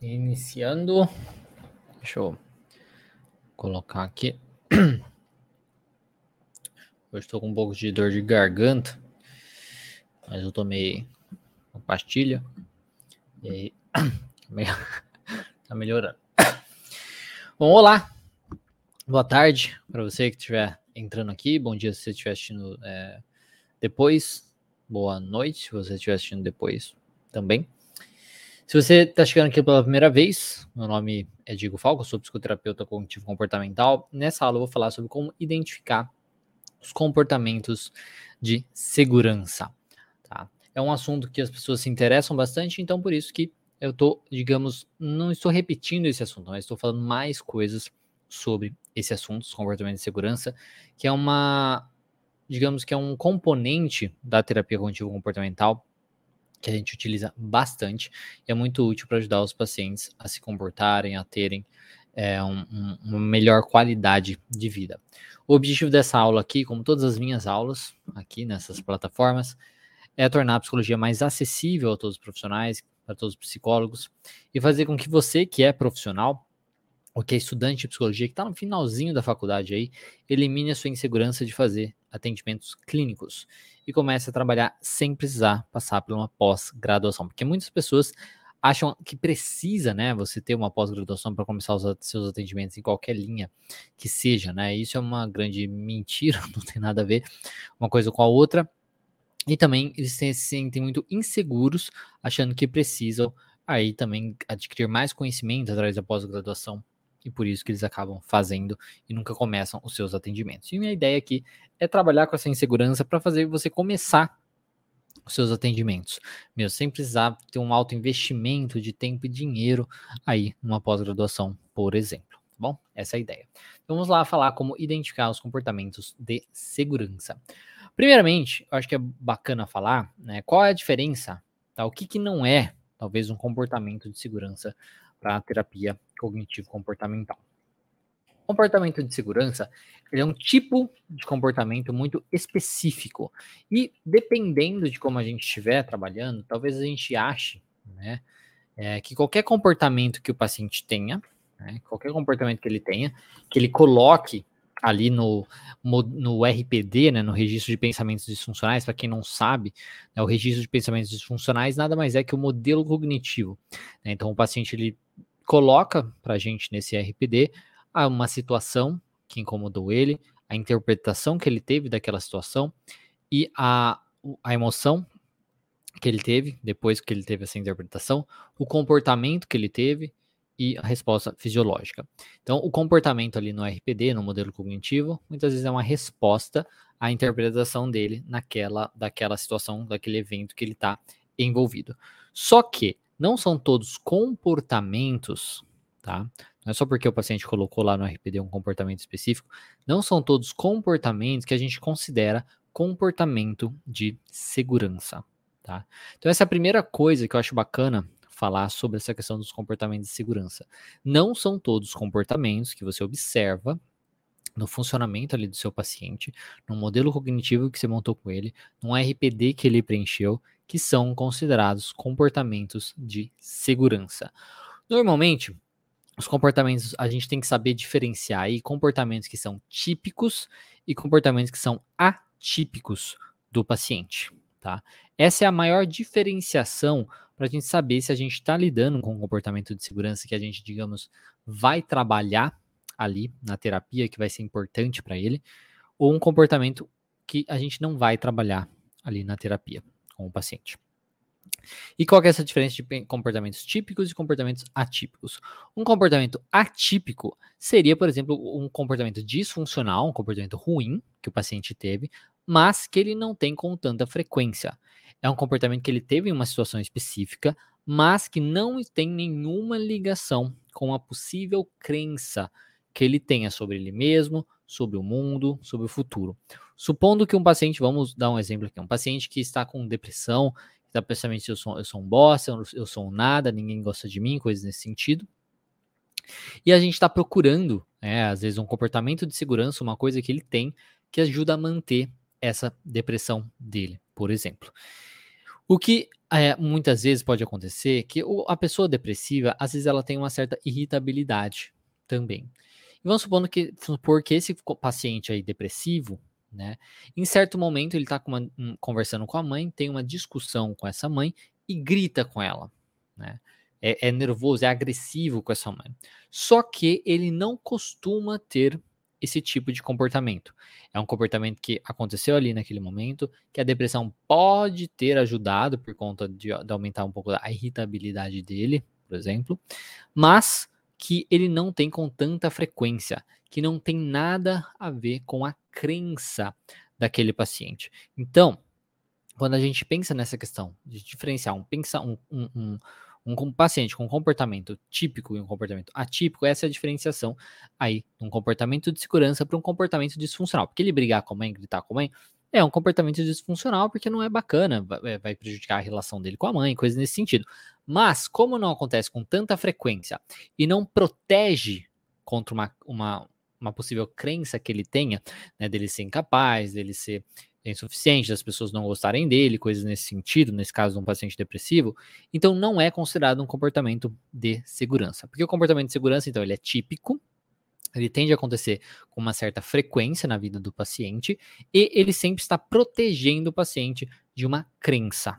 Iniciando. Deixa eu colocar aqui. Hoje estou com um pouco de dor de garganta, mas eu tomei uma pastilha e aí tá melhorando. Bom, olá, boa tarde para você que estiver entrando aqui, bom dia se você estiver assistindo é, depois, boa noite se você estiver assistindo depois também. Se você está chegando aqui pela primeira vez, meu nome é Diego Falco, sou psicoterapeuta cognitivo comportamental. Nessa aula eu vou falar sobre como identificar os comportamentos de segurança. Tá? É um assunto que as pessoas se interessam bastante, então por isso que eu estou, digamos, não estou repetindo esse assunto, mas estou falando mais coisas sobre esse assunto, os comportamentos de segurança, que é uma, digamos que é um componente da terapia cognitivo comportamental que a gente utiliza bastante e é muito útil para ajudar os pacientes a se comportarem, a terem é, um, um, uma melhor qualidade de vida. O objetivo dessa aula aqui, como todas as minhas aulas aqui nessas plataformas, é tornar a psicologia mais acessível a todos os profissionais, para todos os psicólogos, e fazer com que você, que é profissional, ou que é estudante de psicologia, que está no finalzinho da faculdade aí, elimine a sua insegurança de fazer atendimentos clínicos e comece a trabalhar sem precisar passar por uma pós-graduação. Porque muitas pessoas acham que precisa, né, você ter uma pós-graduação para começar os seus atendimentos em qualquer linha que seja, né? Isso é uma grande mentira, não tem nada a ver uma coisa com a outra. E também eles se sentem muito inseguros, achando que precisam aí também adquirir mais conhecimento através da pós-graduação e por isso que eles acabam fazendo e nunca começam os seus atendimentos. E minha ideia aqui é trabalhar com essa insegurança para fazer você começar os seus atendimentos, mesmo sem precisar ter um alto investimento de tempo e dinheiro aí numa pós-graduação, por exemplo. Tá bom, essa é a ideia. Vamos lá falar como identificar os comportamentos de segurança. Primeiramente, eu acho que é bacana falar, né, qual é a diferença, tá? O que, que não é, talvez, um comportamento de segurança para a terapia cognitivo-comportamental. Comportamento de segurança é um tipo de comportamento muito específico. E dependendo de como a gente estiver trabalhando, talvez a gente ache né, é, que qualquer comportamento que o paciente tenha, né, qualquer comportamento que ele tenha, que ele coloque ali no, no RPD, né, no registro de pensamentos disfuncionais, para quem não sabe, né, o registro de pensamentos disfuncionais nada mais é que o modelo cognitivo. Né, então, o paciente ele coloca para a gente nesse RPD uma situação que incomodou ele, a interpretação que ele teve daquela situação e a, a emoção que ele teve depois que ele teve essa interpretação, o comportamento que ele teve e a resposta fisiológica. Então, o comportamento ali no RPD, no modelo cognitivo, muitas vezes é uma resposta à interpretação dele naquela daquela situação, daquele evento que ele está envolvido. Só que não são todos comportamentos, tá? Não é só porque o paciente colocou lá no RPD um comportamento específico, não são todos comportamentos que a gente considera comportamento de segurança, tá? Então essa é a primeira coisa que eu acho bacana falar sobre essa questão dos comportamentos de segurança. Não são todos comportamentos que você observa no funcionamento ali do seu paciente, no modelo cognitivo que você montou com ele, no RPD que ele preencheu, que são considerados comportamentos de segurança. Normalmente, os comportamentos a gente tem que saber diferenciar aí comportamentos que são típicos e comportamentos que são atípicos do paciente, tá? Essa é a maior diferenciação para a gente saber se a gente está lidando com um comportamento de segurança que a gente, digamos, vai trabalhar ali na terapia, que vai ser importante para ele, ou um comportamento que a gente não vai trabalhar ali na terapia com o paciente. E qual é essa diferença de comportamentos típicos e comportamentos atípicos? Um comportamento atípico seria, por exemplo, um comportamento disfuncional, um comportamento ruim que o paciente teve, mas que ele não tem com tanta frequência. É um comportamento que ele teve em uma situação específica, mas que não tem nenhuma ligação com a possível crença que ele tenha sobre ele mesmo, sobre o mundo, sobre o futuro. Supondo que um paciente, vamos dar um exemplo aqui, um paciente que está com depressão, está pensando eu sou, eu sou um bosta, eu sou um nada, ninguém gosta de mim, coisas nesse sentido. E a gente está procurando, né, às vezes, um comportamento de segurança, uma coisa que ele tem que ajuda a manter essa depressão dele, por exemplo. O que é, muitas vezes pode acontecer que a pessoa depressiva, às vezes ela tem uma certa irritabilidade também. E vamos supondo que, supor que esse paciente aí depressivo, né, em certo momento ele está um, conversando com a mãe, tem uma discussão com essa mãe e grita com ela, né? É, é nervoso, é agressivo com essa mãe. Só que ele não costuma ter esse tipo de comportamento. É um comportamento que aconteceu ali naquele momento, que a depressão pode ter ajudado por conta de, de aumentar um pouco a irritabilidade dele, por exemplo, mas que ele não tem com tanta frequência, que não tem nada a ver com a crença daquele paciente. Então, quando a gente pensa nessa questão de diferenciar um, pensa, um, um, um um paciente com comportamento típico e um comportamento atípico, essa é a diferenciação aí um comportamento de segurança para um comportamento disfuncional. Porque ele brigar com a mãe, gritar com a mãe, é um comportamento disfuncional porque não é bacana, vai, vai prejudicar a relação dele com a mãe, coisas nesse sentido. Mas, como não acontece com tanta frequência e não protege contra uma, uma, uma possível crença que ele tenha, né, dele ser incapaz, dele ser é insuficiente, das pessoas não gostarem dele, coisas nesse sentido, nesse caso de um paciente depressivo, então não é considerado um comportamento de segurança. Porque o comportamento de segurança, então, ele é típico, ele tende a acontecer com uma certa frequência na vida do paciente e ele sempre está protegendo o paciente de uma crença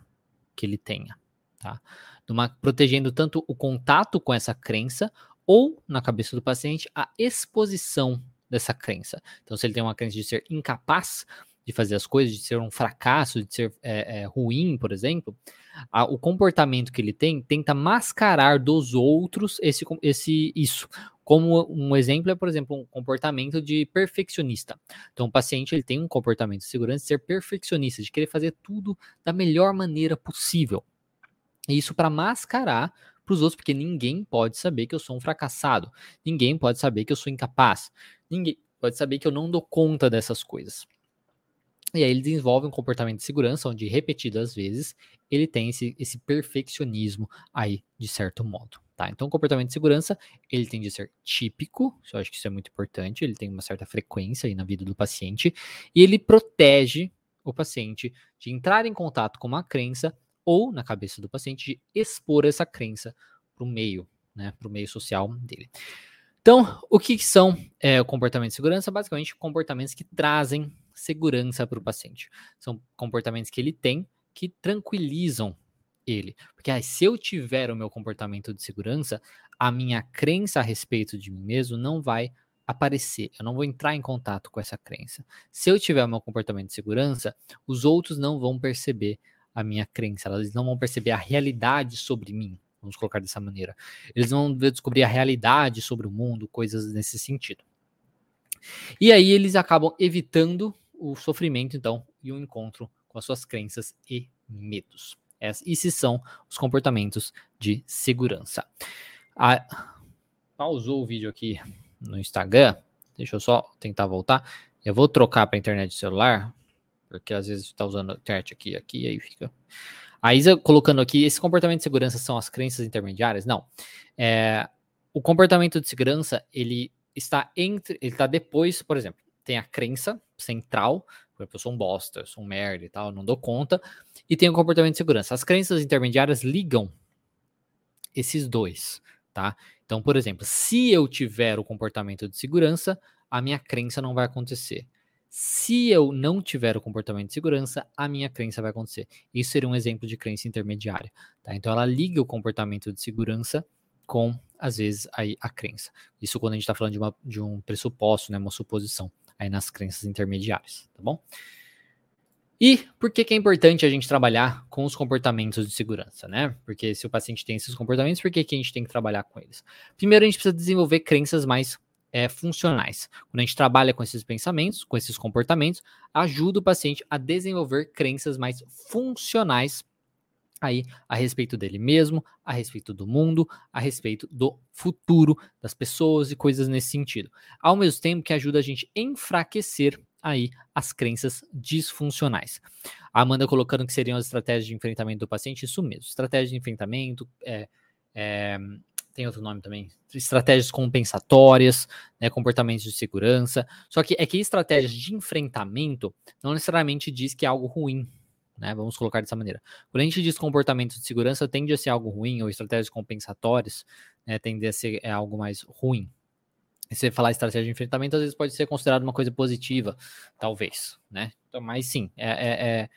que ele tenha, tá? Uma, protegendo tanto o contato com essa crença ou, na cabeça do paciente, a exposição dessa crença. Então, se ele tem uma crença de ser incapaz, de fazer as coisas, de ser um fracasso, de ser é, é, ruim, por exemplo, a, o comportamento que ele tem tenta mascarar dos outros esse, esse isso. Como um exemplo é, por exemplo, um comportamento de perfeccionista. Então, o paciente ele tem um comportamento de segurança de ser perfeccionista, de querer fazer tudo da melhor maneira possível. Isso para mascarar para os outros, porque ninguém pode saber que eu sou um fracassado, ninguém pode saber que eu sou incapaz, ninguém pode saber que eu não dou conta dessas coisas. E aí ele desenvolve um comportamento de segurança, onde repetidas vezes ele tem esse, esse perfeccionismo aí, de certo modo. Tá? Então, o comportamento de segurança, ele tende a ser típico, eu acho que isso é muito importante, ele tem uma certa frequência aí na vida do paciente, e ele protege o paciente de entrar em contato com uma crença ou, na cabeça do paciente, de expor essa crença para o meio, né, para o meio social dele. Então, o que são é, o comportamento de segurança? Basicamente, comportamentos que trazem segurança para o paciente. São comportamentos que ele tem que tranquilizam ele. Porque se eu tiver o meu comportamento de segurança, a minha crença a respeito de mim mesmo não vai aparecer. Eu não vou entrar em contato com essa crença. Se eu tiver o meu comportamento de segurança, os outros não vão perceber a minha crença, eles não vão perceber a realidade sobre mim. Vamos colocar dessa maneira. Eles vão descobrir a realidade sobre o mundo, coisas nesse sentido. E aí eles acabam evitando o sofrimento, então, e o encontro com as suas crenças e medos. Esses são os comportamentos de segurança. Ah, pausou o vídeo aqui no Instagram. Deixa eu só tentar voltar. Eu vou trocar para a internet de celular, porque às vezes está usando a internet aqui, aqui, aí fica. A Isa colocando aqui, esse comportamento de segurança são as crenças intermediárias? Não. É, o comportamento de segurança, ele está entre, ele está depois, por exemplo, tem a crença central, eu sou um bosta, eu sou um merda e tal, não dou conta, e tem o comportamento de segurança. As crenças intermediárias ligam esses dois, tá? Então, por exemplo, se eu tiver o comportamento de segurança, a minha crença não vai acontecer. Se eu não tiver o comportamento de segurança, a minha crença vai acontecer. Isso seria um exemplo de crença intermediária. Tá? Então, ela liga o comportamento de segurança com, às vezes, aí, a crença. Isso quando a gente está falando de, uma, de um pressuposto, né, uma suposição aí nas crenças intermediárias, tá bom? E por que, que é importante a gente trabalhar com os comportamentos de segurança, né? Porque se o paciente tem esses comportamentos, por que, que a gente tem que trabalhar com eles? Primeiro, a gente precisa desenvolver crenças mais é, funcionais. Quando a gente trabalha com esses pensamentos, com esses comportamentos, ajuda o paciente a desenvolver crenças mais funcionais aí a respeito dele mesmo, a respeito do mundo, a respeito do futuro das pessoas e coisas nesse sentido. Ao mesmo tempo que ajuda a gente enfraquecer aí as crenças disfuncionais. A Amanda colocando que seriam as estratégias de enfrentamento do paciente, isso mesmo. Estratégia de enfrentamento, é, é, tem outro nome também, estratégias compensatórias, né, comportamentos de segurança. Só que é que estratégias de enfrentamento não necessariamente diz que é algo ruim, né? Vamos colocar dessa maneira. Quando a gente diz comportamento de segurança, tende a ser algo ruim, ou estratégias compensatórias, né, tende a ser é algo mais ruim. E você falar estratégia de enfrentamento, às vezes pode ser considerado uma coisa positiva, talvez, né? Então, mas sim, é, é, é,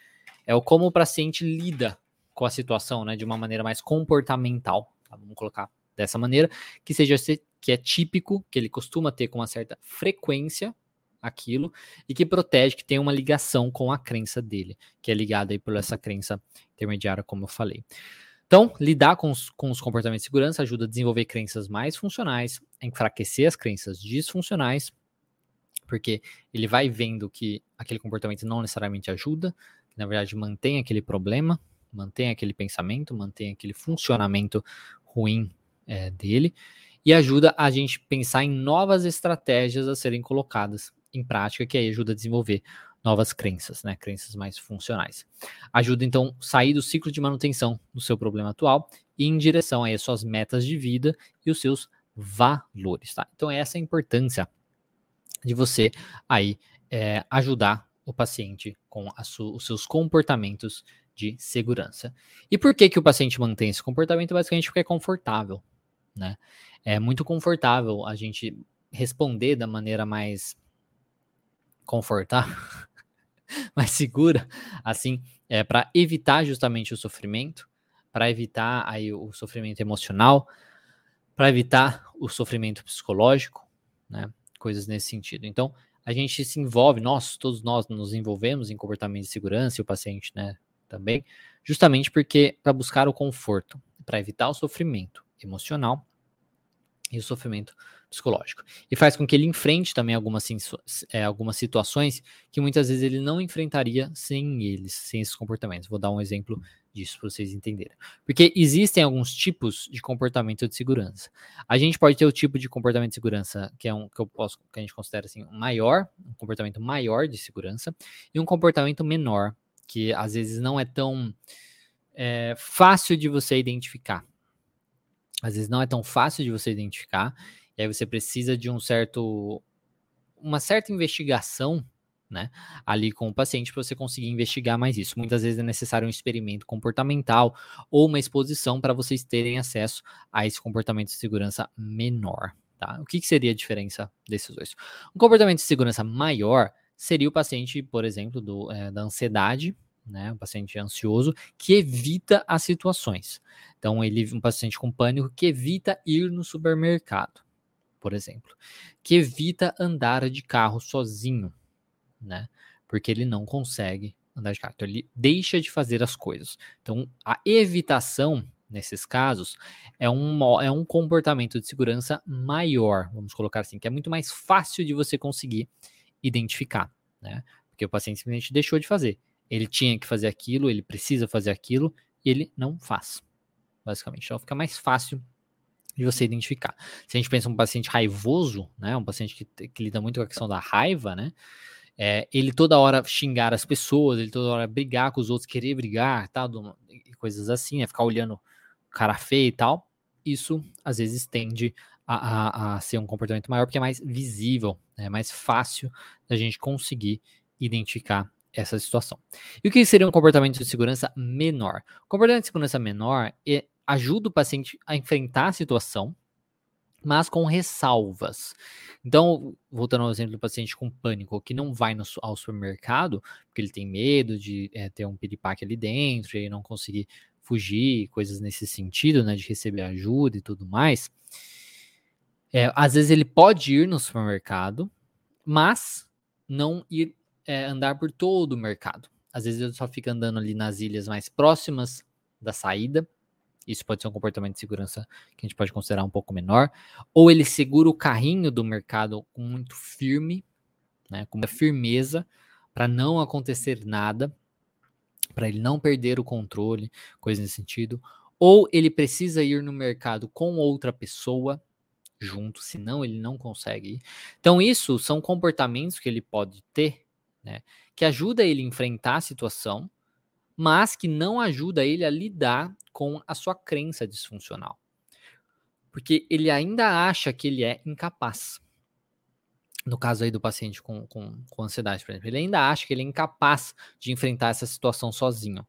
é o como o paciente lida com a situação, né, de uma maneira mais comportamental, tá? vamos colocar dessa maneira, que seja que é típico, que ele costuma ter com uma certa frequência aquilo e que protege, que tem uma ligação com a crença dele, que é ligada aí por essa crença intermediária, como eu falei. Então, lidar com os, com os comportamentos de segurança ajuda a desenvolver crenças mais funcionais, a enfraquecer as crenças disfuncionais, porque ele vai vendo que aquele comportamento não necessariamente ajuda, que na verdade mantém aquele problema, mantém aquele pensamento, mantém aquele funcionamento ruim é, dele, e ajuda a gente pensar em novas estratégias a serem colocadas em prática, que aí ajuda a desenvolver novas crenças, né? Crenças mais funcionais. Ajuda então sair do ciclo de manutenção do seu problema atual e em direção aí às suas metas de vida e os seus valores, tá? Então essa é a importância de você aí é, ajudar o paciente com os seus comportamentos de segurança. E por que que o paciente mantém esse comportamento? Basicamente porque é confortável, né? É muito confortável a gente responder da maneira mais confortável, mais segura, assim, é para evitar justamente o sofrimento, para evitar aí o sofrimento emocional, para evitar o sofrimento psicológico, né? Coisas nesse sentido. Então, a gente se envolve, nós, todos nós nos envolvemos em comportamento de segurança e o paciente, né, também, justamente porque para buscar o conforto, para evitar o sofrimento emocional e o sofrimento psicológico. E faz com que ele enfrente também algumas, é, algumas situações que muitas vezes ele não enfrentaria sem eles, sem esses comportamentos. Vou dar um exemplo disso para vocês entenderem. Porque existem alguns tipos de comportamento de segurança. A gente pode ter o tipo de comportamento de segurança que é um que eu posso que a gente considera assim maior, um comportamento maior de segurança e um comportamento menor que às vezes não é tão é, fácil de você identificar. Às vezes não é tão fácil de você identificar e aí você precisa de um certo uma certa investigação né, ali com o paciente para você conseguir investigar mais isso. Muitas vezes é necessário um experimento comportamental ou uma exposição para vocês terem acesso a esse comportamento de segurança menor. Tá? O que, que seria a diferença desses dois? Um comportamento de segurança maior seria o paciente, por exemplo, do, é, da ansiedade, né, um paciente ansioso que evita as situações. Então, ele, um paciente com pânico que evita ir no supermercado por exemplo, que evita andar de carro sozinho, né? Porque ele não consegue andar de carro. Então, ele deixa de fazer as coisas. Então, a evitação, nesses casos, é um, é um comportamento de segurança maior, vamos colocar assim, que é muito mais fácil de você conseguir identificar, né? Porque o paciente simplesmente deixou de fazer. Ele tinha que fazer aquilo, ele precisa fazer aquilo, e ele não faz, basicamente. Então, fica mais fácil de você identificar. Se a gente pensa um paciente raivoso, né, um paciente que, que lida muito com a questão da raiva, né, é, ele toda hora xingar as pessoas, ele toda hora brigar com os outros, querer brigar, tal, coisas assim, né, ficar olhando cara feio e tal, isso às vezes tende a, a, a ser um comportamento maior porque é mais visível, né, é mais fácil da gente conseguir identificar essa situação. E o que seria um comportamento de segurança menor? O comportamento de segurança menor é ajuda o paciente a enfrentar a situação, mas com ressalvas. Então, voltando ao exemplo do paciente com pânico, que não vai no, ao supermercado, porque ele tem medo de é, ter um piripaque ali dentro e não conseguir fugir, coisas nesse sentido, né, de receber ajuda e tudo mais. É, às vezes ele pode ir no supermercado, mas não ir é, andar por todo o mercado. Às vezes ele só fica andando ali nas ilhas mais próximas da saída isso pode ser um comportamento de segurança que a gente pode considerar um pouco menor. Ou ele segura o carrinho do mercado com muito firme, né, com muita firmeza, para não acontecer nada, para ele não perder o controle, coisa nesse sentido. Ou ele precisa ir no mercado com outra pessoa junto, senão ele não consegue ir. Então, isso são comportamentos que ele pode ter, né, que ajuda ele a enfrentar a situação, mas que não ajuda ele a lidar com a sua crença disfuncional. Porque ele ainda acha que ele é incapaz. no caso aí do paciente com, com, com ansiedade, por exemplo, ele ainda acha que ele é incapaz de enfrentar essa situação sozinho.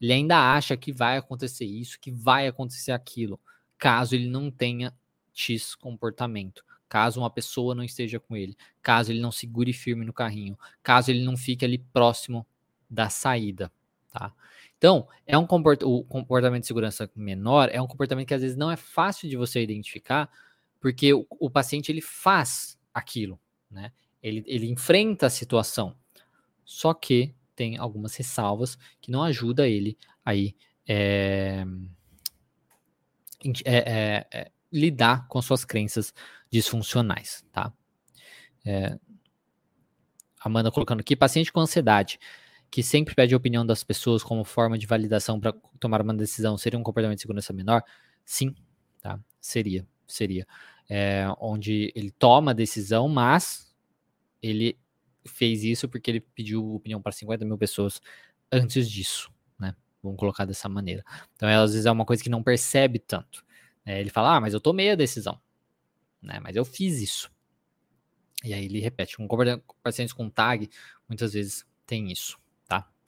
Ele ainda acha que vai acontecer isso, que vai acontecer aquilo, caso ele não tenha X comportamento, caso uma pessoa não esteja com ele, caso ele não segure firme no carrinho, caso ele não fique ali próximo da saída, tá? Então, é um comport o comportamento de segurança menor é um comportamento que às vezes não é fácil de você identificar, porque o, o paciente ele faz aquilo, né? Ele, ele enfrenta a situação, só que tem algumas ressalvas que não ajuda ele aí é, é, é, lidar com suas crenças disfuncionais, tá? É, Amanda colocando aqui, paciente com ansiedade, que sempre pede a opinião das pessoas como forma de validação para tomar uma decisão, seria um comportamento de segurança menor? Sim, tá? Seria, seria. É, onde ele toma a decisão, mas ele fez isso porque ele pediu opinião para 50 mil pessoas antes disso, né? Vamos colocar dessa maneira. Então, às vezes é uma coisa que não percebe tanto. Né? Ele fala, ah, mas eu tomei a decisão, né? Mas eu fiz isso. E aí ele repete. Com pacientes com tag, muitas vezes tem isso.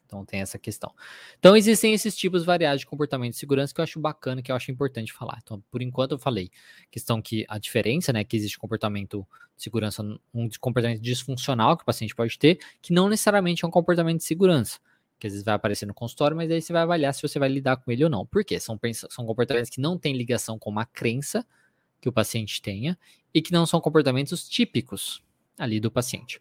Então tem essa questão. Então existem esses tipos variados de comportamento de segurança que eu acho bacana, que eu acho importante falar. Então, por enquanto eu falei questão que a diferença, né, que existe comportamento de segurança, um comportamento disfuncional que o paciente pode ter, que não necessariamente é um comportamento de segurança, que às vezes vai aparecer no consultório, mas aí você vai avaliar se você vai lidar com ele ou não. Por quê? São, são comportamentos que não têm ligação com uma crença que o paciente tenha e que não são comportamentos típicos ali do paciente.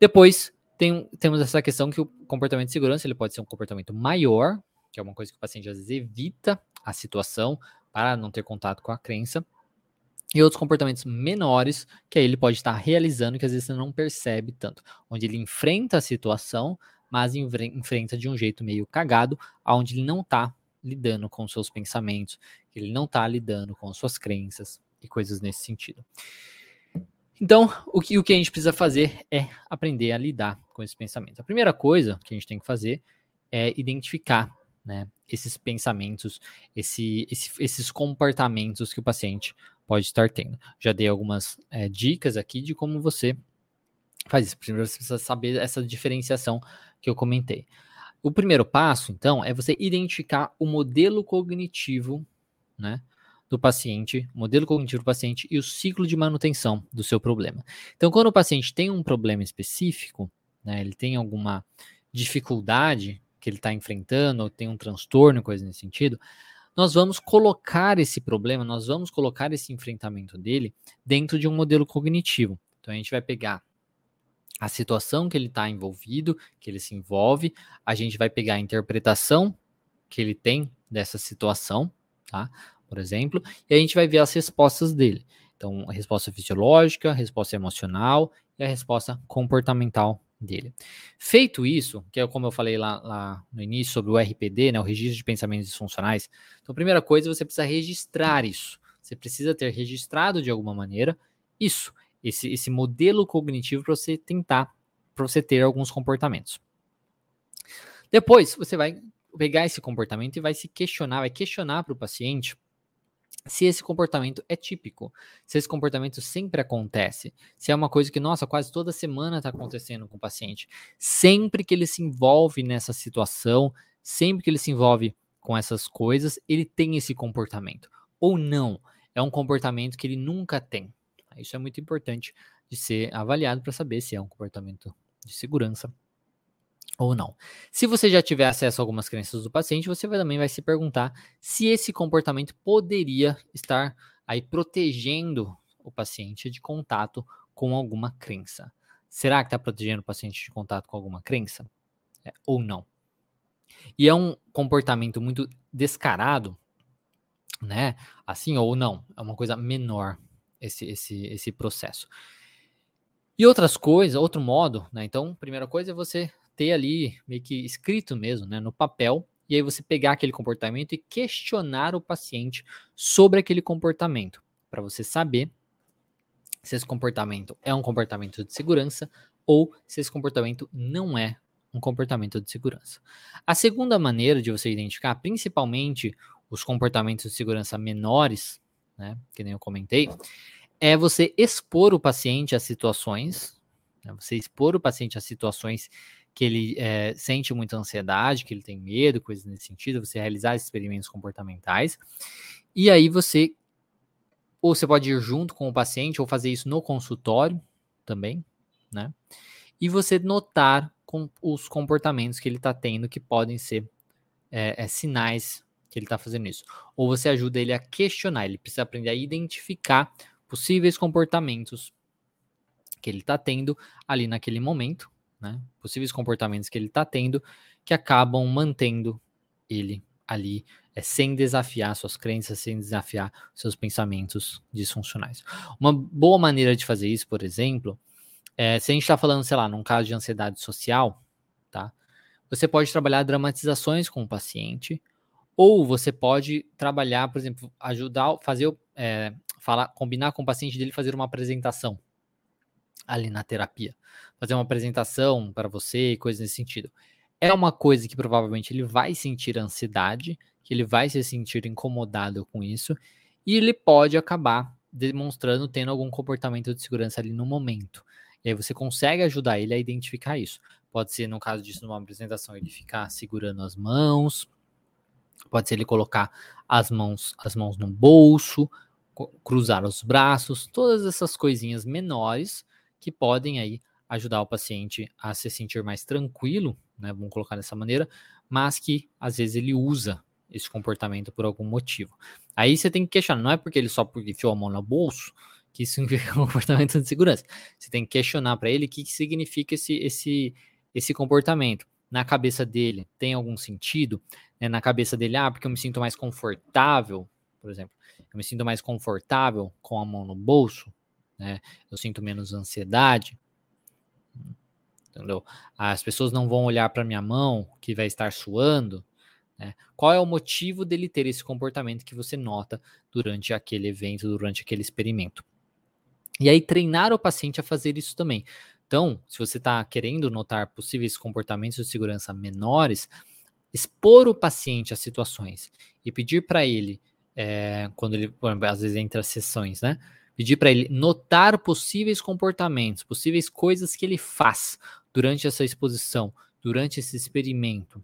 Depois, tem, temos essa questão que o comportamento de segurança ele pode ser um comportamento maior, que é uma coisa que o paciente às vezes evita a situação para não ter contato com a crença, e outros comportamentos menores que aí ele pode estar realizando que às vezes você não percebe tanto, onde ele enfrenta a situação, mas enfrenta de um jeito meio cagado, aonde ele não está lidando com seus pensamentos, ele não está lidando com suas crenças e coisas nesse sentido. Então, o que, o que a gente precisa fazer é aprender a lidar com esses pensamentos. A primeira coisa que a gente tem que fazer é identificar né, esses pensamentos, esse, esse, esses comportamentos que o paciente pode estar tendo. Já dei algumas é, dicas aqui de como você faz isso. Primeiro você precisa saber essa diferenciação que eu comentei. O primeiro passo, então, é você identificar o modelo cognitivo, né? do paciente, modelo cognitivo do paciente e o ciclo de manutenção do seu problema. Então, quando o paciente tem um problema específico, né, ele tem alguma dificuldade que ele está enfrentando, ou tem um transtorno, coisa nesse sentido, nós vamos colocar esse problema, nós vamos colocar esse enfrentamento dele dentro de um modelo cognitivo. Então, a gente vai pegar a situação que ele está envolvido, que ele se envolve, a gente vai pegar a interpretação que ele tem dessa situação, tá? por exemplo, e a gente vai ver as respostas dele. Então, a resposta fisiológica, a resposta emocional e a resposta comportamental dele. Feito isso, que é como eu falei lá, lá, no início sobre o RPD, né, o registro de pensamentos disfuncionais. Então, primeira coisa, você precisa registrar isso. Você precisa ter registrado de alguma maneira isso, esse, esse modelo cognitivo para você tentar, para você ter alguns comportamentos. Depois, você vai pegar esse comportamento e vai se questionar, vai questionar para o paciente se esse comportamento é típico, se esse comportamento sempre acontece, se é uma coisa que, nossa, quase toda semana está acontecendo com o paciente. Sempre que ele se envolve nessa situação, sempre que ele se envolve com essas coisas, ele tem esse comportamento. Ou não, é um comportamento que ele nunca tem. Isso é muito importante de ser avaliado para saber se é um comportamento de segurança ou não. Se você já tiver acesso a algumas crenças do paciente, você vai, também vai se perguntar se esse comportamento poderia estar aí protegendo o paciente de contato com alguma crença. Será que está protegendo o paciente de contato com alguma crença? É, ou não? E é um comportamento muito descarado, né? Assim ou não, é uma coisa menor esse, esse, esse processo. E outras coisas, outro modo, né? Então, primeira coisa é você ter ali meio que escrito mesmo, né, no papel, e aí você pegar aquele comportamento e questionar o paciente sobre aquele comportamento, para você saber se esse comportamento é um comportamento de segurança ou se esse comportamento não é um comportamento de segurança. A segunda maneira de você identificar, principalmente os comportamentos de segurança menores, né, que nem eu comentei, é você expor o paciente a situações, né, você expor o paciente a situações que ele é, sente muita ansiedade, que ele tem medo, coisas nesse sentido, você realizar experimentos comportamentais, e aí você, ou você pode ir junto com o paciente, ou fazer isso no consultório também, né? E você notar com os comportamentos que ele está tendo que podem ser é, é, sinais que ele está fazendo isso. Ou você ajuda ele a questionar, ele precisa aprender a identificar possíveis comportamentos que ele está tendo ali naquele momento, né? Possíveis comportamentos que ele está tendo que acabam mantendo ele ali é, sem desafiar suas crenças, sem desafiar seus pensamentos disfuncionais. Uma boa maneira de fazer isso, por exemplo, é, se a gente está falando, sei lá, num caso de ansiedade social, tá? Você pode trabalhar dramatizações com o paciente, ou você pode trabalhar, por exemplo, ajudar, fazer, é, falar, combinar com o paciente dele fazer uma apresentação ali na terapia, fazer uma apresentação para você, coisas nesse sentido. É uma coisa que provavelmente ele vai sentir ansiedade, que ele vai se sentir incomodado com isso, e ele pode acabar demonstrando tendo algum comportamento de segurança ali no momento. E aí você consegue ajudar ele a identificar isso. Pode ser, no caso disso, numa apresentação, ele ficar segurando as mãos, pode ser ele colocar as mãos, as mãos no bolso, cruzar os braços, todas essas coisinhas menores que podem aí ajudar o paciente a se sentir mais tranquilo, né? Vamos colocar dessa maneira, mas que às vezes ele usa esse comportamento por algum motivo. Aí você tem que questionar, não é porque ele só enfiou a mão no bolso que isso significa um comportamento de segurança. Você tem que questionar para ele o que, que significa esse, esse, esse comportamento. Na cabeça dele, tem algum sentido? Né? Na cabeça dele, ah, porque eu me sinto mais confortável, por exemplo, eu me sinto mais confortável com a mão no bolso, né? Eu sinto menos ansiedade. Entendeu? As pessoas não vão olhar para minha mão que vai estar suando. Né? Qual é o motivo dele ter esse comportamento que você nota durante aquele evento, durante aquele experimento? E aí treinar o paciente a fazer isso também. Então, se você está querendo notar possíveis comportamentos de segurança menores, expor o paciente a situações e pedir para ele, é, quando ele, às vezes entre as sessões, né? Pedir para ele notar possíveis comportamentos, possíveis coisas que ele faz durante essa exposição, durante esse experimento.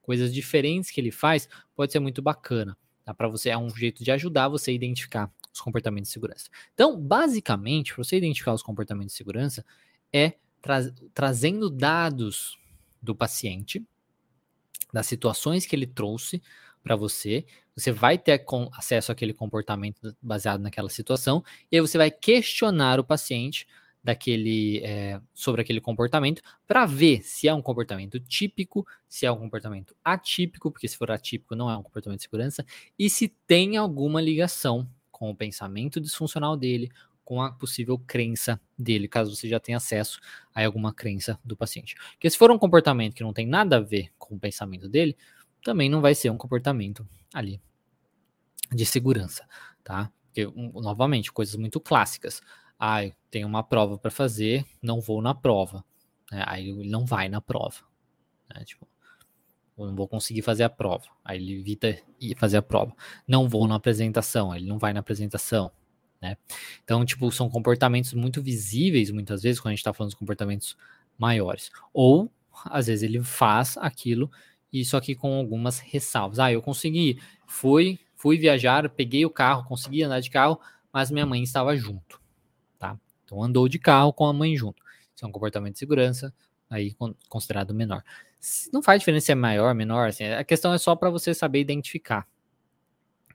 Coisas diferentes que ele faz, pode ser muito bacana. Tá? Para você é um jeito de ajudar você a identificar os comportamentos de segurança. Então, basicamente, para você identificar os comportamentos de segurança, é tra trazendo dados do paciente, das situações que ele trouxe para você, você vai ter acesso àquele comportamento baseado naquela situação, e aí você vai questionar o paciente daquele é, sobre aquele comportamento para ver se é um comportamento típico, se é um comportamento atípico, porque se for atípico não é um comportamento de segurança, e se tem alguma ligação com o pensamento disfuncional dele, com a possível crença dele, caso você já tenha acesso a alguma crença do paciente. Porque se for um comportamento que não tem nada a ver com o pensamento dele, também não vai ser um comportamento ali de segurança, tá? Porque, novamente, coisas muito clássicas. Ah, tenho uma prova para fazer, não vou na prova. É, aí ele não vai na prova. Né? Tipo, eu não vou conseguir fazer a prova. Aí ele evita ir fazer a prova. Não vou na apresentação, ele não vai na apresentação. Né? Então, tipo, são comportamentos muito visíveis, muitas vezes, quando a gente está falando de comportamentos maiores. Ou, às vezes, ele faz aquilo, só que com algumas ressalvas. Ah, eu consegui, fui, fui viajar, peguei o carro, consegui andar de carro, mas minha mãe estava junto. Tá? Então, andou de carro com a mãe junto. Isso é um comportamento de segurança, aí considerado menor. Não faz diferença se é maior, menor, assim, a questão é só para você saber identificar,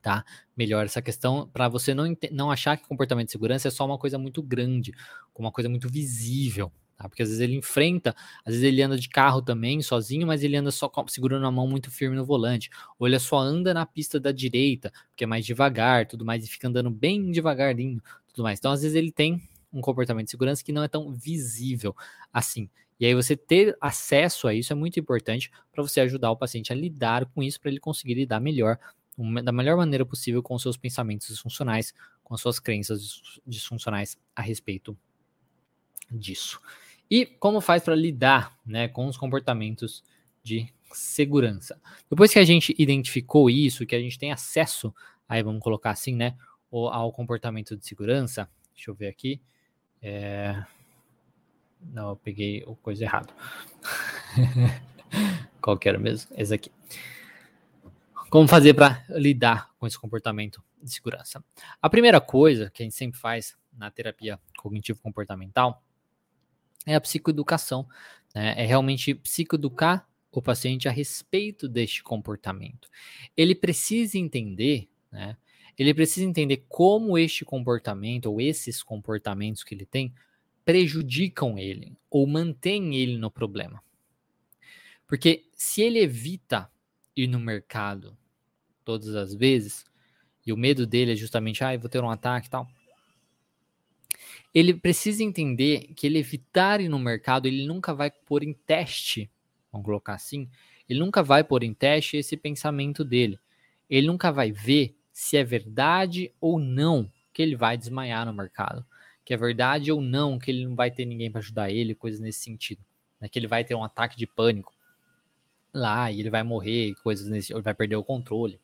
tá? Melhor essa questão para você não, não achar que comportamento de segurança é só uma coisa muito grande, uma coisa muito visível, tá? Porque às vezes ele enfrenta, às vezes ele anda de carro também, sozinho, mas ele anda só segurando a mão muito firme no volante, ou ele só anda na pista da direita, porque é mais devagar, tudo mais, e fica andando bem devagarinho, tudo mais. Então, às vezes ele tem um comportamento de segurança que não é tão visível assim. E aí você ter acesso a isso é muito importante para você ajudar o paciente a lidar com isso, para ele conseguir lidar melhor, da melhor maneira possível com seus pensamentos disfuncionais, com as suas crenças disfuncionais a respeito disso. E como faz para lidar né, com os comportamentos de segurança? Depois que a gente identificou isso, que a gente tem acesso, aí vamos colocar assim, né, ao comportamento de segurança, deixa eu ver aqui. É... Não, eu peguei o coisa errado. Qual que era mesmo? Esse aqui. Como fazer para lidar com esse comportamento de segurança? A primeira coisa que a gente sempre faz na terapia cognitivo-comportamental é a psicoeducação. Né? É realmente psicoeducar o paciente a respeito deste comportamento. Ele precisa entender, né? Ele precisa entender como este comportamento ou esses comportamentos que ele tem prejudicam ele ou mantêm ele no problema. Porque se ele evita ir no mercado todas as vezes, e o medo dele é justamente, ah, eu vou ter um ataque e tal. Ele precisa entender que ele evitar ir no mercado, ele nunca vai pôr em teste, vamos colocar assim, ele nunca vai pôr em teste esse pensamento dele. Ele nunca vai ver se é verdade ou não que ele vai desmaiar no mercado. Que é verdade ou não que ele não vai ter ninguém para ajudar ele, coisas nesse sentido. Né? Que ele vai ter um ataque de pânico lá e ele vai morrer, coisas nesse, ele vai perder o controle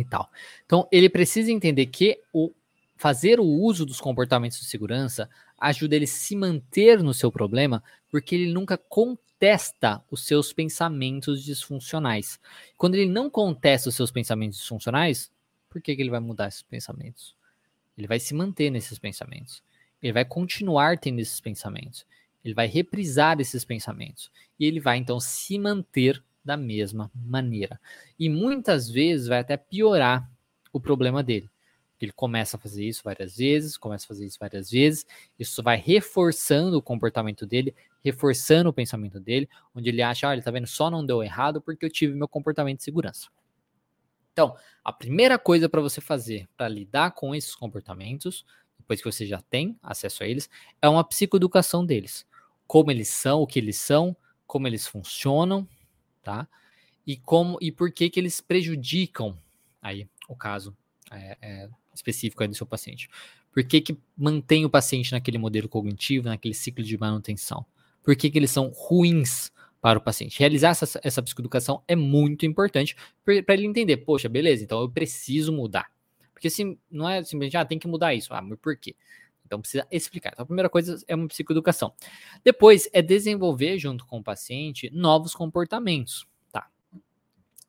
e tal. Então, ele precisa entender que o fazer o uso dos comportamentos de segurança ajuda ele a se manter no seu problema, porque ele nunca contesta os seus pensamentos disfuncionais. Quando ele não contesta os seus pensamentos disfuncionais, por que, que ele vai mudar esses pensamentos? Ele vai se manter nesses pensamentos. Ele vai continuar tendo esses pensamentos. Ele vai reprisar esses pensamentos. E ele vai então se manter da mesma maneira. E muitas vezes vai até piorar o problema dele. Ele começa a fazer isso várias vezes, começa a fazer isso várias vezes, isso vai reforçando o comportamento dele, reforçando o pensamento dele, onde ele acha, olha, tá vendo, só não deu errado porque eu tive meu comportamento de segurança. Então, a primeira coisa para você fazer para lidar com esses comportamentos, depois que você já tem acesso a eles, é uma psicoeducação deles. Como eles são, o que eles são, como eles funcionam, tá? E como e por que que eles prejudicam aí o caso é, é, específico aí do seu paciente. Por que, que mantém o paciente naquele modelo cognitivo, naquele ciclo de manutenção? Por que, que eles são ruins para o paciente? Realizar essa, essa psicoeducação é muito importante para ele entender, poxa, beleza, então eu preciso mudar. Porque se não é simplesmente, ah, tem que mudar isso. Ah, mas por quê? Então precisa explicar. Então a primeira coisa é uma psicoeducação. Depois é desenvolver junto com o paciente novos comportamentos, tá?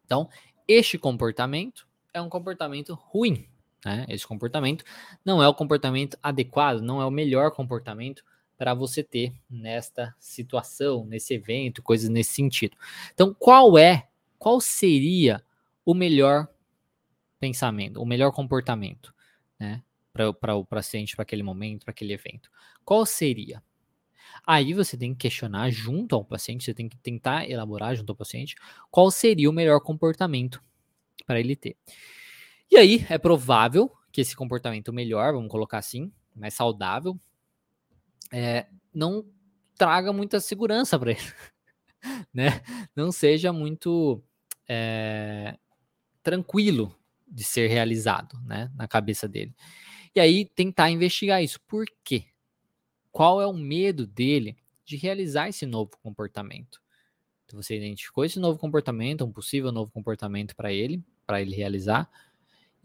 Então, este comportamento é um comportamento ruim, né? Esse comportamento não é o comportamento adequado, não é o melhor comportamento para você ter nesta situação, nesse evento, coisas nesse sentido. Então, qual é, qual seria o melhor pensamento, o melhor comportamento, né? Para o paciente, para aquele momento, para aquele evento. Qual seria? Aí você tem que questionar junto ao paciente, você tem que tentar elaborar junto ao paciente qual seria o melhor comportamento para ele ter. E aí é provável que esse comportamento melhor, vamos colocar assim, mais saudável, é, não traga muita segurança para ele, né? Não seja muito é, tranquilo de ser realizado, né, na cabeça dele. E aí tentar investigar isso. Por quê? Qual é o medo dele de realizar esse novo comportamento? Então você identificou esse novo comportamento, um possível novo comportamento para ele, para ele realizar.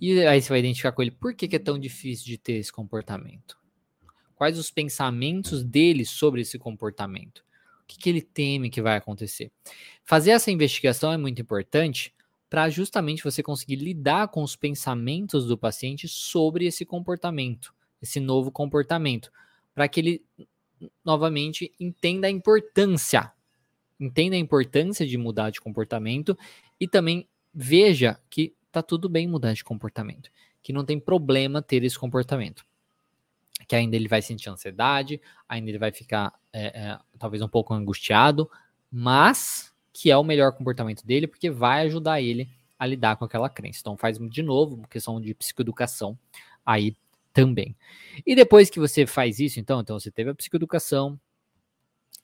E aí você vai identificar com ele por que, que é tão difícil de ter esse comportamento. Quais os pensamentos dele sobre esse comportamento? O que, que ele teme que vai acontecer? Fazer essa investigação é muito importante para justamente você conseguir lidar com os pensamentos do paciente sobre esse comportamento, esse novo comportamento, para que ele novamente entenda a importância, entenda a importância de mudar de comportamento e também veja que tá tudo bem mudar de comportamento, que não tem problema ter esse comportamento. Que ainda ele vai sentir ansiedade, ainda ele vai ficar é, é, talvez um pouco angustiado, mas que é o melhor comportamento dele, porque vai ajudar ele a lidar com aquela crença. Então faz de novo uma questão de psicoeducação aí também. E depois que você faz isso, então, então você teve a psicoeducação,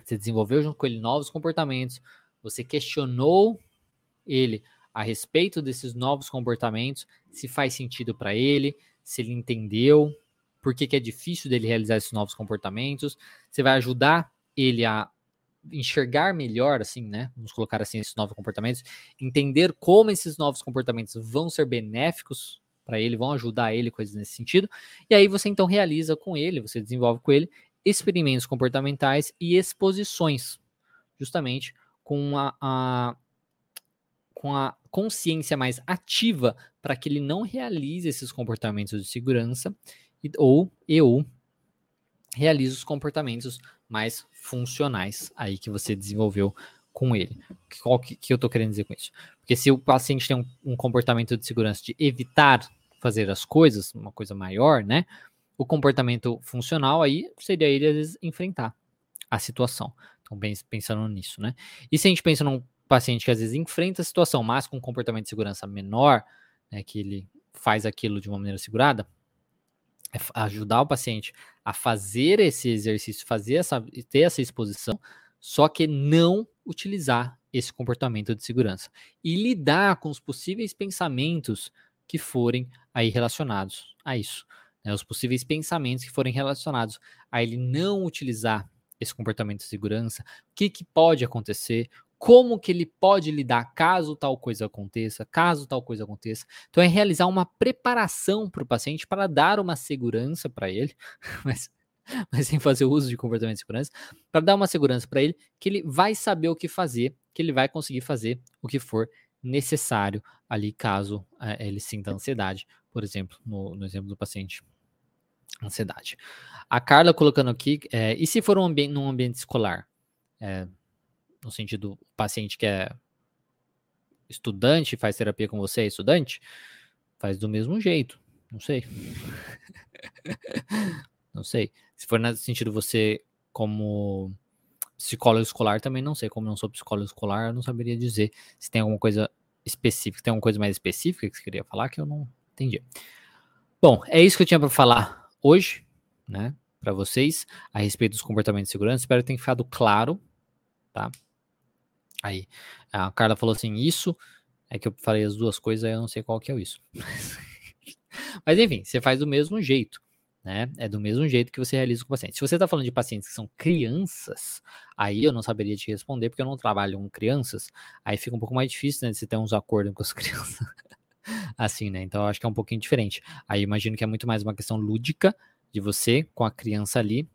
você desenvolveu junto com ele novos comportamentos, você questionou ele a respeito desses novos comportamentos, se faz sentido para ele, se ele entendeu, por que, que é difícil dele realizar esses novos comportamentos, você vai ajudar ele a enxergar melhor, assim, né? Vamos colocar assim esses novos comportamentos, entender como esses novos comportamentos vão ser benéficos para ele, vão ajudar ele, coisas nesse sentido. E aí você então realiza com ele, você desenvolve com ele experimentos comportamentais e exposições, justamente com a, a com a consciência mais ativa para que ele não realize esses comportamentos de segurança ou e ou realize os comportamentos mais funcionais aí que você desenvolveu com ele. Qual que, que eu estou querendo dizer com isso? Porque se o paciente tem um, um, comportamento de segurança de evitar fazer as coisas, uma coisa maior, né? O comportamento funcional aí seria ele às vezes enfrentar a situação. Então, pensando nisso, né? E se a gente pensa num paciente que às vezes enfrenta a situação, mas com um comportamento de segurança menor, né, que ele faz aquilo de uma maneira segurada, ajudar o paciente a fazer esse exercício, fazer essa, ter essa exposição, só que não utilizar esse comportamento de segurança e lidar com os possíveis pensamentos que forem aí relacionados a isso, né? os possíveis pensamentos que forem relacionados a ele não utilizar esse comportamento de segurança, o que, que pode acontecer, como que ele pode lidar caso tal coisa aconteça, caso tal coisa aconteça. Então é realizar uma preparação para o paciente para dar uma segurança para ele, mas, mas sem fazer uso de comportamento de segurança, para dar uma segurança para ele que ele vai saber o que fazer, que ele vai conseguir fazer o que for necessário ali caso é, ele sinta ansiedade, por exemplo, no, no exemplo do paciente ansiedade. A Carla colocando aqui, é, e se for um ambiente, num ambiente escolar? É, no sentido, o paciente que é estudante, faz terapia com você, é estudante, faz do mesmo jeito. Não sei. não sei. Se for nesse sentido, você, como psicólogo escolar, também não sei. Como não sou psicólogo escolar, eu não saberia dizer se tem alguma coisa específica. Tem alguma coisa mais específica que você queria falar que eu não entendi. Bom, é isso que eu tinha para falar hoje, né, para vocês, a respeito dos comportamentos de segurança. Espero que tenha ficado claro, tá? Aí, a Carla falou assim: Isso é que eu falei as duas coisas, eu não sei qual que é o isso. Mas enfim, você faz do mesmo jeito. Né? É do mesmo jeito que você realiza com o paciente. Se você está falando de pacientes que são crianças, aí eu não saberia te responder, porque eu não trabalho com crianças. Aí fica um pouco mais difícil, né? De você ter uns acordos com as crianças. assim, né? Então eu acho que é um pouquinho diferente. Aí imagino que é muito mais uma questão lúdica de você com a criança ali,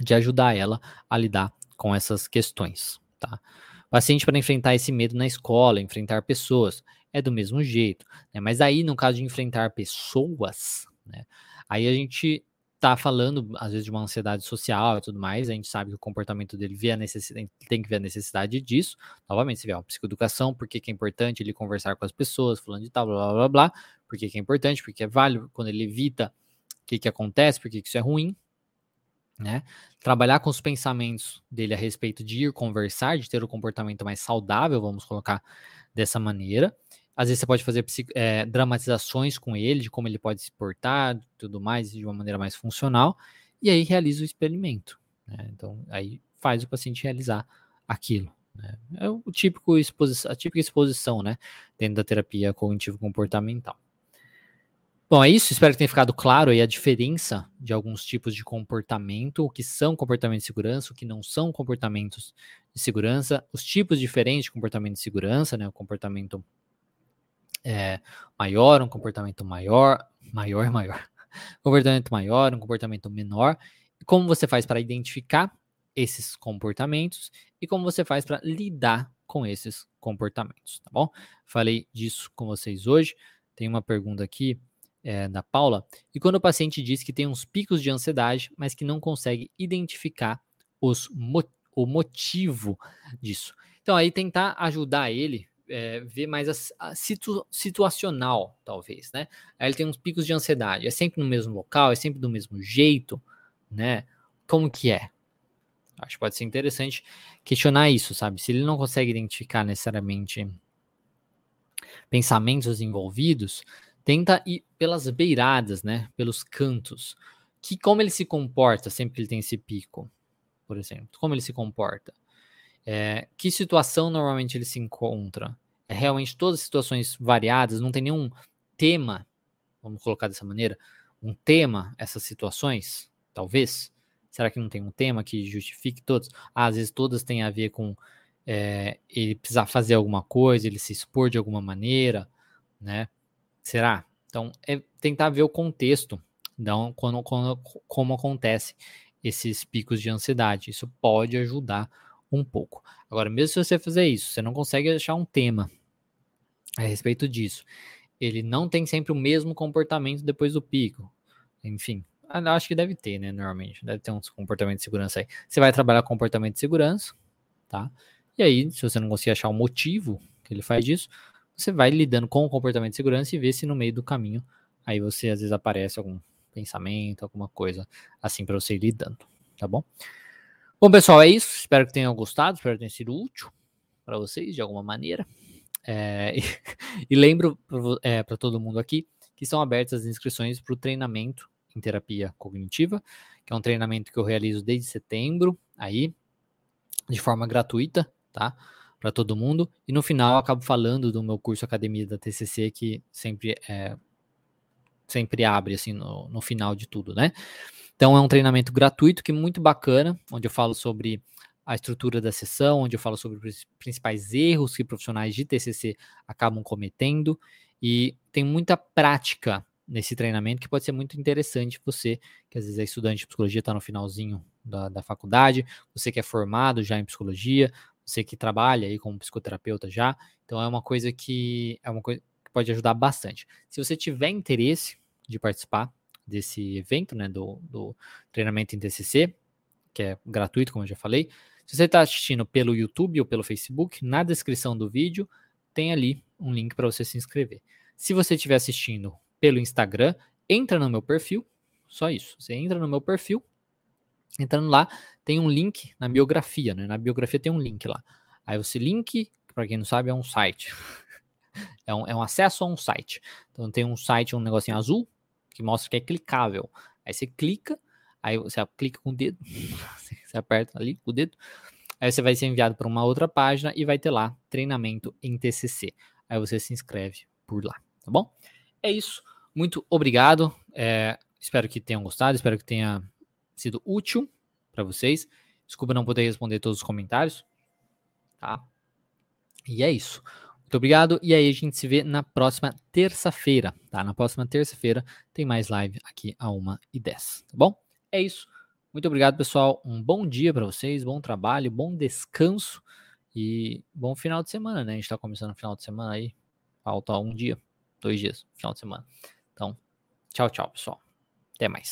de ajudar ela a lidar com essas questões tá? Paciente para enfrentar esse medo na escola, enfrentar pessoas, é do mesmo jeito, né? Mas aí, no caso de enfrentar pessoas, né? Aí a gente tá falando, às vezes, de uma ansiedade social e tudo mais, a gente sabe que o comportamento dele vê a necessidade, tem que ver a necessidade disso. Novamente, você vê a psicoeducação, por que é importante ele conversar com as pessoas, falando de tal, blá, blá, blá, blá, por que é importante, porque é válido, quando ele evita, o que, que acontece, por que isso é ruim, né? Trabalhar com os pensamentos dele a respeito de ir conversar, de ter um comportamento mais saudável, vamos colocar dessa maneira. Às vezes você pode fazer é, dramatizações com ele, de como ele pode se portar, tudo mais, de uma maneira mais funcional, e aí realiza o experimento. Né? Então, aí faz o paciente realizar aquilo. Né? É o típico exposição, a típica exposição, né? Dentro da terapia cognitivo-comportamental. Bom, é isso. Espero que tenha ficado claro aí a diferença de alguns tipos de comportamento, o que são comportamentos de segurança, o que não são comportamentos de segurança, os tipos diferentes de comportamento de segurança, né? O comportamento é, maior, um comportamento maior, maior, maior, comportamento maior, um comportamento menor, como você faz para identificar esses comportamentos e como você faz para lidar com esses comportamentos, tá bom? Falei disso com vocês hoje. Tem uma pergunta aqui é, da Paula, e quando o paciente diz que tem uns picos de ansiedade, mas que não consegue identificar os o motivo disso. Então, aí tentar ajudar ele, é, ver mais a, a situ situacional, talvez, né? Aí ele tem uns picos de ansiedade, é sempre no mesmo local, é sempre do mesmo jeito, né? Como que é? Acho que pode ser interessante questionar isso, sabe? Se ele não consegue identificar necessariamente pensamentos envolvidos, tenta ir pelas beiradas, né? Pelos cantos. Que como ele se comporta sempre que ele tem esse pico, por exemplo? Como ele se comporta? É, que situação normalmente ele se encontra? É realmente todas as situações variadas, não tem nenhum tema, vamos colocar dessa maneira, um tema essas situações? Talvez. Será que não tem um tema que justifique todos? Ah, às vezes todas têm a ver com é, ele precisar fazer alguma coisa, ele se expor de alguma maneira, né? Será? Então, é tentar ver o contexto, então, quando, quando, como acontece esses picos de ansiedade. Isso pode ajudar um pouco. Agora, mesmo se você fizer isso, você não consegue achar um tema a respeito disso. Ele não tem sempre o mesmo comportamento depois do pico. Enfim, acho que deve ter, né? Normalmente, deve ter uns comportamentos de segurança aí. Você vai trabalhar comportamento de segurança, tá? E aí, se você não conseguir achar o motivo que ele faz disso, você vai lidando com o comportamento de segurança e vê se no meio do caminho aí você às vezes aparece algum pensamento, alguma coisa assim para você ir lidando, tá bom? Bom, pessoal, é isso. Espero que tenham gostado, espero que tenha sido útil para vocês de alguma maneira. É, e, e, lembro para é, todo mundo aqui que estão abertas as inscrições para o treinamento em terapia cognitiva, que é um treinamento que eu realizo desde setembro, aí, de forma gratuita, tá? Para todo mundo. E no final acabo falando do meu curso Academia da TCC, que sempre é, sempre abre assim no, no final de tudo, né? Então é um treinamento gratuito que é muito bacana, onde eu falo sobre a estrutura da sessão, onde eu falo sobre os principais erros que profissionais de TCC acabam cometendo e tem muita prática nesse treinamento que pode ser muito interessante você, que às vezes é estudante de psicologia, está no finalzinho da, da faculdade, você que é formado já em psicologia, você que trabalha aí como psicoterapeuta já, então é uma coisa que é uma coisa que pode ajudar bastante. Se você tiver interesse de participar desse evento, né, do, do treinamento em TCC, que é gratuito, como eu já falei, se você está assistindo pelo YouTube ou pelo Facebook, na descrição do vídeo tem ali um link para você se inscrever. Se você estiver assistindo pelo Instagram, entra no meu perfil, só isso. Você entra no meu perfil, entrando lá, tem um link na biografia, né? Na biografia tem um link lá. Aí você link, para quem não sabe, é um site. é, um, é um acesso a um site. Então tem um site, um negocinho azul, que mostra que é clicável. Aí você clica, aí você clica com o dedo, você aperta ali com o dedo, aí você vai ser enviado para uma outra página e vai ter lá treinamento em TCC. Aí você se inscreve por lá, tá bom? É isso. Muito obrigado. É, espero que tenham gostado, espero que tenha sido útil para vocês. Desculpa não poder responder todos os comentários, tá? E é isso. Muito obrigado. E aí a gente se vê na próxima terça-feira, tá? Na próxima terça-feira tem mais live aqui a 1h10, tá bom? É isso. Muito obrigado, pessoal. Um bom dia para vocês, bom trabalho, bom descanso e bom final de semana, né? A gente está começando o final de semana aí. Falta um dia, dois dias, final de semana. Então, tchau, tchau, pessoal. Até mais.